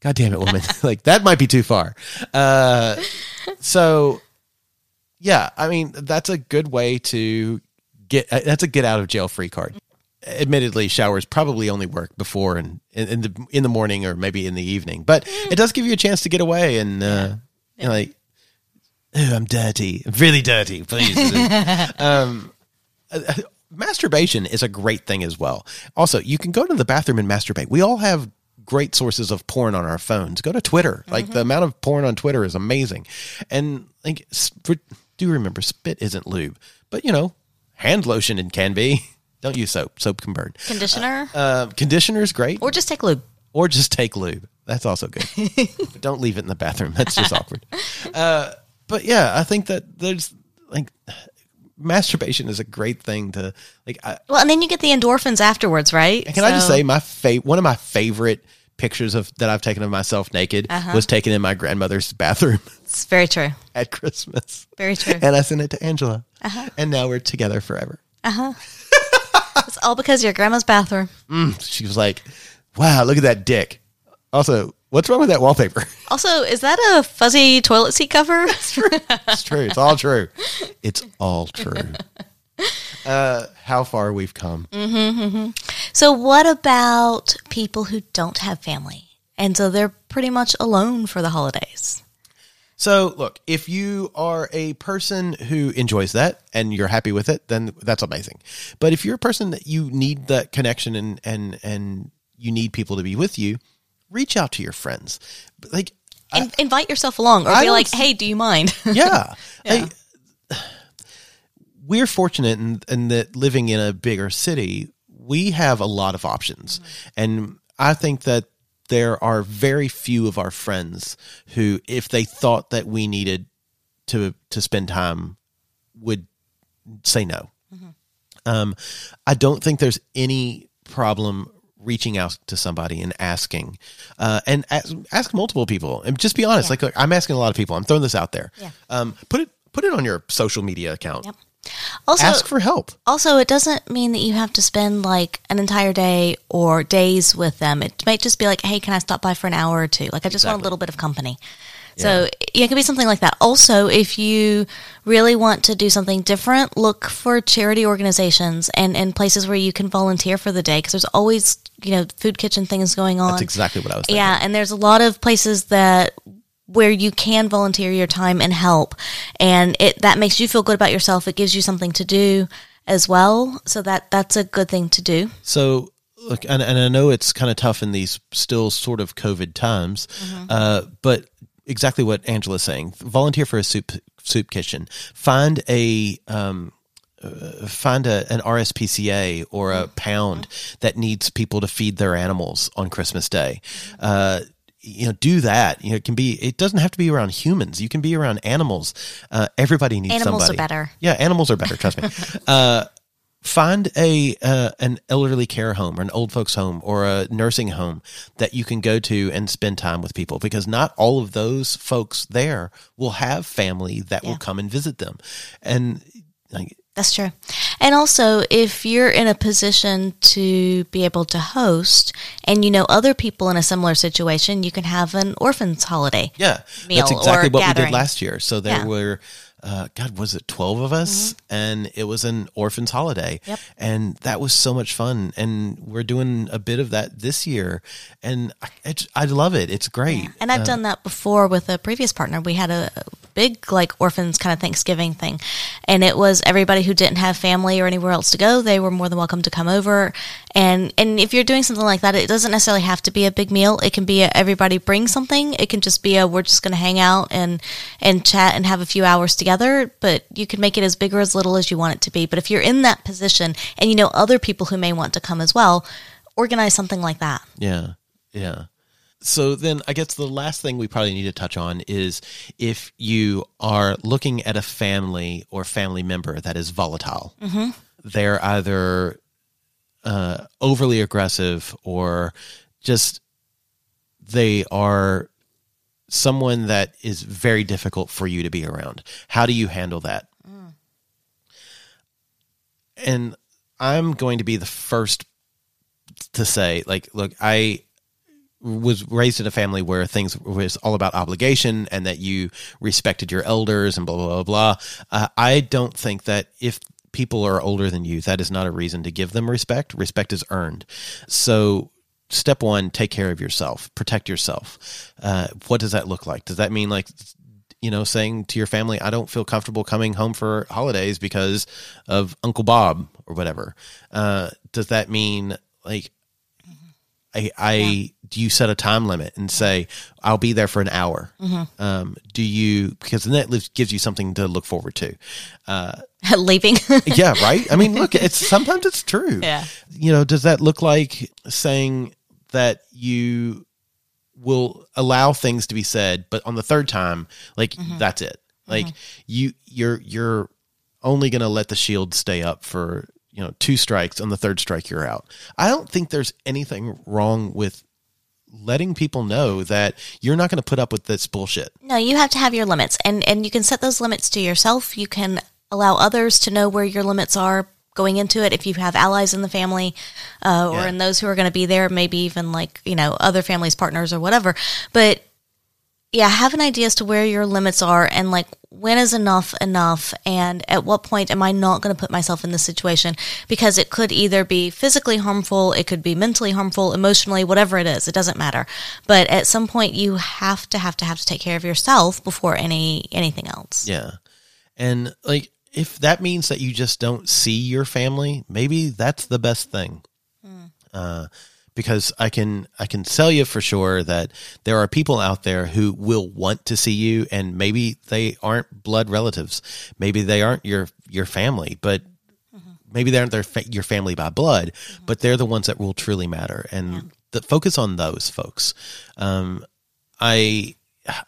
S3: God damn it, woman! like that might be too far. Uh, so, yeah, I mean that's a good way to get. Uh, that's a get out of jail free card. Admittedly, showers probably only work before and in, in the in the morning or maybe in the evening, but it does give you a chance to get away and uh, you know, like, "Oh, I'm dirty, I'm really dirty, please. um, uh, masturbation is a great thing as well. Also, you can go to the bathroom and masturbate. We all have great sources of porn on our phones. Go to Twitter. Like the amount of porn on Twitter is amazing. And like do remember spit isn't lube, but you know, hand lotion it can be. Don't use soap. Soap can burn.
S2: Conditioner?
S3: Uh, conditioner is great,
S2: or just take lube.
S3: or just take lube. That's also good. but don't leave it in the bathroom. That's just awkward. Uh, but yeah, I think that there's like masturbation is a great thing to like. I,
S2: Well, and then you get the endorphins afterwards, right?
S3: can I just say my fa- one of my favorite pictures of that I've taken of myself naked
S2: Uh-huh.
S3: was taken in my grandmother's bathroom
S2: It's very true.
S3: at Christmas.
S2: Very true.
S3: And I sent it to Angela.
S2: Uh-huh.
S3: And now we're together forever. Uh huh.
S2: It's all because of your grandma's bathroom.
S3: She was like, "Wow, look at that dick." Also, what's wrong with that wallpaper?
S2: Also, is that a fuzzy toilet seat cover?
S3: it's true. It's all true. It's all true. Uh, how far we've come.
S2: so, what about people who don't have family? And so they're pretty much alone for the holidays.
S3: So, look, if you are a person who enjoys that and you're happy with it, then that's amazing. But if you're a person that you need that connection and and and you need people to be with you, reach out to your friends. Like,
S2: In- invite yourself along or
S3: I
S2: be like, hey, do you mind?
S3: yeah, Hey, we're fortunate in, in that living in a bigger city, we have a lot of options, and I think that there are very few of our friends who, if they thought that we needed to to spend time, would say no. Um, I don't think there's any problem reaching out to somebody and asking, uh, and ask, ask multiple people, and just be honest. Like, like, I'm asking a lot of people. I'm throwing this out there.
S2: Yeah.
S3: Um, put it put it on your social media account.
S2: Yep. Also,
S3: Ask for help.
S2: Also, it doesn't mean that you have to spend like an entire day or days with them. It might just be like, hey, can I stop by for an hour or two? Like, I just want a little bit of company. So yeah, it could be something like that. Also, if you really want to do something different, look for charity organizations and, and places where you can volunteer for the day because there's always, you know, food kitchen things going on.
S3: That's exactly what I was thinking.
S2: Yeah, and there's a lot of places that where you can volunteer your time and help, and it that makes you feel good about yourself. It gives you something to do as well, so that that's a good thing to do.
S3: So, look, and, and I know it's kind of tough in these still sort of COVID times, uh, but exactly what Angela's saying. Volunteer for a soup soup kitchen. Find a um, uh, find a, an RSPCA or a pound that needs people to feed their animals on Christmas Day. Uh, you know, do that. You know, it can be. It doesn't have to be around humans. You can be around animals. Uh, everybody needs
S2: Animals are
S3: somebody.
S2: better.
S3: Yeah, animals are better. Trust me. Find a uh, an elderly care home or an old folks home or a nursing home that you can go to and spend time with people because not all of those folks there will have family that
S2: Yeah.
S3: will come and visit them and like
S2: That's true. And also, if you're in a position to be able to host and you know other people in a similar situation, you can have an orphans holiday.
S3: yeah that's exactly what we did last year so there
S2: Yeah.
S3: Were uh, God, was it 12 of us? And it was an orphan's holiday.
S2: Yep.
S3: And that was so much fun. And we're doing a bit of that this year. And I love it. It's great.
S2: And I've done that before with a previous partner. We had a big like orphans kind of Thanksgiving thing. And it was everybody who didn't have family or anywhere else to go, they were more than welcome to come over. And and if you're doing something like that, it doesn't necessarily have to be a big meal. It can be a, everybody bring something. It can just be a we're just going to hang out and and chat and have a few hours together, but you can make it as big or as little as you want it to be. But if you're in that position and you know other people who may want to come as well, organize something like that.
S3: Yeah. Yeah. So then I guess the last thing we probably need to touch on is if you are looking at a family or family member that is volatile, they're either uh, overly aggressive or just they are someone that is very difficult for you to be around. How do you handle that? And I'm going to be the first to say, like, look, I was raised in a family where things was all about obligation and that you respected your elders and blah blah blah blah. Uh, I don't think that if people are older than you, that is not a reason to give them respect. Respect is earned. So. Step one: take care of yourself, protect yourself. Uh, what does that look like? Does that mean like you know, saying to your family, I don't feel comfortable coming home for holidays because of Uncle Bob or whatever. Uh, does that mean like, I, I, do you set a time limit and say, I'll be there for an hour? Um, do you, because then that gives you something to look forward to. Uh,
S2: Leaving.
S3: yeah, right. I mean, look, it's sometimes it's true.
S2: Yeah.
S3: You know, does that look like saying that you will allow things to be said, but on the third time, like that's it. Like you, you're you're only going to let the shield stay up for you know two strikes. On the third strike, you're out. I don't think there's anything wrong with letting people know that you're not going to put up with this bullshit.
S2: No, you have to have your limits, and and you can set those limits to yourself. You can allow others to know where your limits are going into it. If you have allies in the family, uh, or
S3: Yeah.
S2: in those who are going to be there, maybe even like you know other families, partners, or whatever. But yeah, have an idea as to where your limits are, and like when is enough enough, and at what point am I not going to put myself in this situation because it could either be physically harmful, it could be mentally harmful, emotionally, whatever it is, it doesn't matter. But at some point, you have to have to have to take care of yourself before any anything else.
S3: Yeah. And like if that means that you just don't see your family, maybe that's the best thing. Uh, because I can I can tell you for sure that there are people out there who will want to see you and maybe they aren't blood relatives. Maybe they aren't your your family, but mm-hmm. maybe they aren't their fa- your family by blood, mm-hmm. but they're the ones that will truly matter and the focus on those folks. Um, I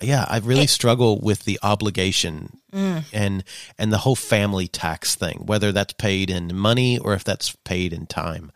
S3: yeah, I really struggle with the obligation mm. and and the whole family tax thing, whether that's paid in money or if that's paid in time.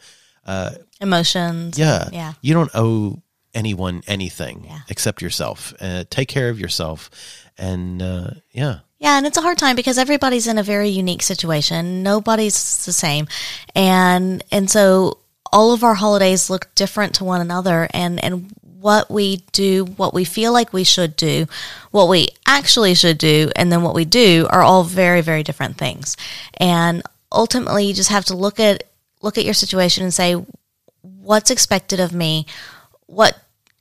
S2: Emotions.
S3: Yeah,
S2: Yeah.
S3: You don't owe anyone anything
S2: Yeah.
S3: except yourself. Uh, take care of yourself, and uh, yeah,
S2: Yeah, and it's a hard time because everybody's in a very unique situation. Nobody's the same. And and so all of our holidays look different to one another and and what we do, what we feel like we should do, what we actually should do, and then what we do are all very, very different things. And ultimately, you just have to look at look at your situation and say, what's expected of me? What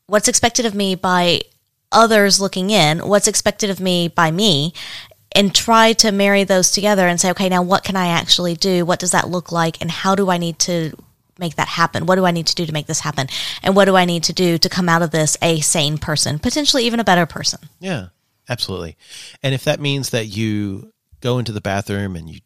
S2: what's expected of me by others looking in? What's expected of me by me? And try to marry those together and say, okay, now what can I actually do? What does that look like? And how do I need to make that happen? What do I need to do to make this happen? And what do I need to do to come out of this a sane person, potentially even a better person?
S3: Yeah, absolutely. And if that means that you go into the bathroom and you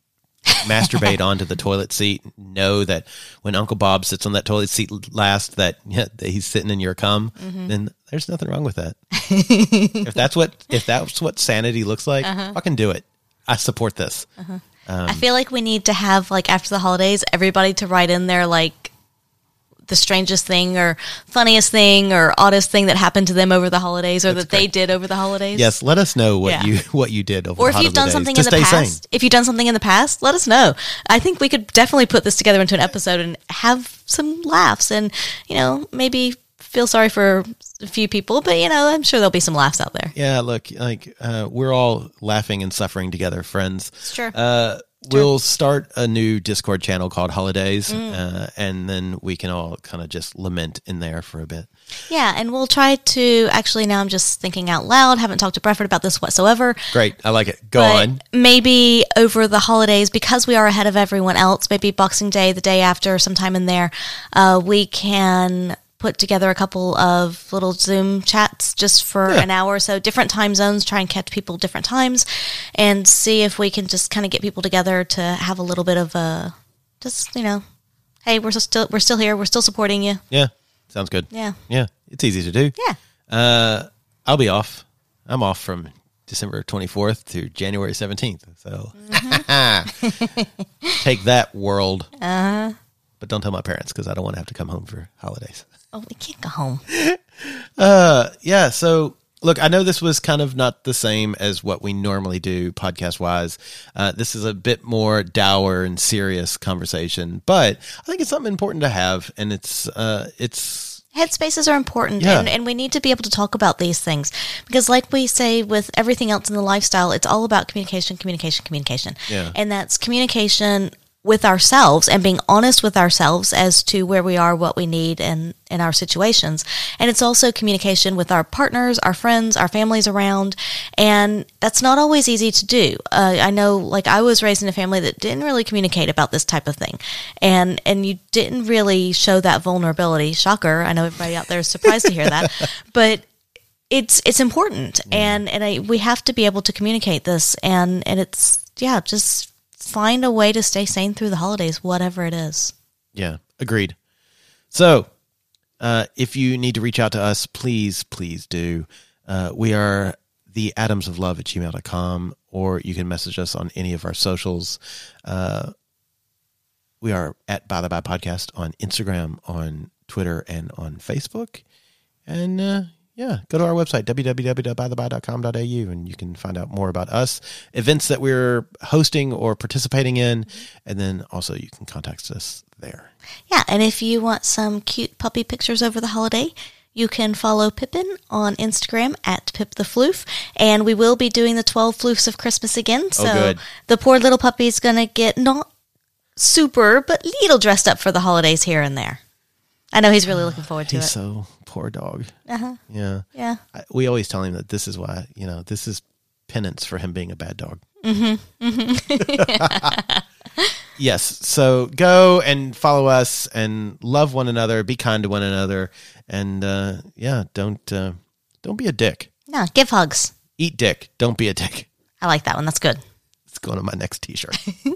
S3: masturbate onto the toilet seat, know that when Uncle Bob sits on that toilet seat last, that, yeah, that he's sitting in your cum, mm-hmm. then there's nothing wrong with that. if that's what if that's what sanity looks like, uh-huh. fucking do it. I support this. Uh-huh.
S2: Um, I feel like we need to have like after the holidays, everybody to write in there like the strangest thing or funniest thing or oddest thing that happened to them over the holidays or that they did over the holidays.
S3: Yes, let us know what
S2: Yeah.
S3: you what you did over
S2: Or if you've done something in the past,
S3: sane.
S2: if you've done something in the past, let us know. I think we could definitely put this together into an episode and have some laughs and, you know, maybe feel sorry for a few people, but you know, I'm sure there'll be some laughs out there.
S3: Yeah, look, like uh, we're all laughing and suffering together, friends.
S2: Sure.
S3: Uh, we'll start a new Discord channel called Holidays,
S2: Mm.
S3: uh, and then we can all kind of just lament in there for a bit.
S2: Yeah, and we'll try to actually now I'm just thinking out loud, haven't talked to Brefford about this whatsoever.
S3: Great, I like it. Go
S2: But
S3: on.
S2: Maybe over the holidays, because we are ahead of everyone else, maybe Boxing Day, the day after, sometime in there, uh, we can put together a couple of little Zoom chats just for
S3: Yeah.
S2: an hour or so, different time zones, try and catch people different times, and see if we can just kind of get people together to have a little bit of a, just you know, hey, we're still we're still here, we're still supporting you.
S3: Yeah, sounds good.
S2: Yeah.
S3: yeah, it's easy to do.
S2: Yeah.
S3: Uh, I'll be off. I'm off from December 24th to January 17th. So take that, world. Uh-huh. But don't tell my parents because I don't want to have to come home for holidays.
S2: Oh, we can't go home.
S3: Uh, yeah. So look, I know this was kind of not the same as what we normally do podcast wise. Uh, this is a bit more dour and serious conversation, but I think it's something important to have, and it's uh, it's
S2: headspaces are important
S3: Yeah.
S2: and, and we need to be able to talk about these things because like we say with everything else in the lifestyle it's all about communication communication communication
S3: Yeah.
S2: and that's communication with ourselves and being honest with ourselves as to where we are what we need and in our situations. And it's also communication with our partners our friends our families around. And that's not always easy to do. Uh, i know like i was raised in a family that didn't really communicate about this type of thing. And and you didn't really show that vulnerability. Shocker. I know everybody out there is surprised to hear that. But it's it's important. And and I, we have to be able to communicate this. And and it's yeah just find a way to stay sane through the holidays whatever it is
S3: Yeah, agreed. So, uh, if you need to reach out to us, please, please do. Uh, we are the atoms of love at gmail.com, or you can message us on any of our socials. Uh, we are at By the By Podcast on Instagram, on Twitter, and on Facebook. And uh, yeah, go to our website, www.bytheby.com.au, and you can find out more about us, events that we're hosting or participating in, and then also you can contact us there.
S2: yeah and if you want some cute puppy pictures over the holiday you can follow Pippin on Instagram at Pip the Floof, and we will be doing the 12 floofs of Christmas again. Oh, so
S3: good.
S2: the poor little puppy's going to get not super, but little dressed up for the holidays here and there. I know he's really looking forward to
S3: He's
S2: it.
S3: so poor dog.
S2: Uh-huh.
S3: Yeah.
S2: Yeah.
S3: I, we always tell him that this is why, you know, this is penance for him being a bad dog. yes. So go and follow us and love one another, be kind to one another. And uh, yeah, don't uh, don't be a dick.
S2: No, give hugs.
S3: Eat dick. Don't be a dick.
S2: I like that one. That's good.
S3: It's going on my next t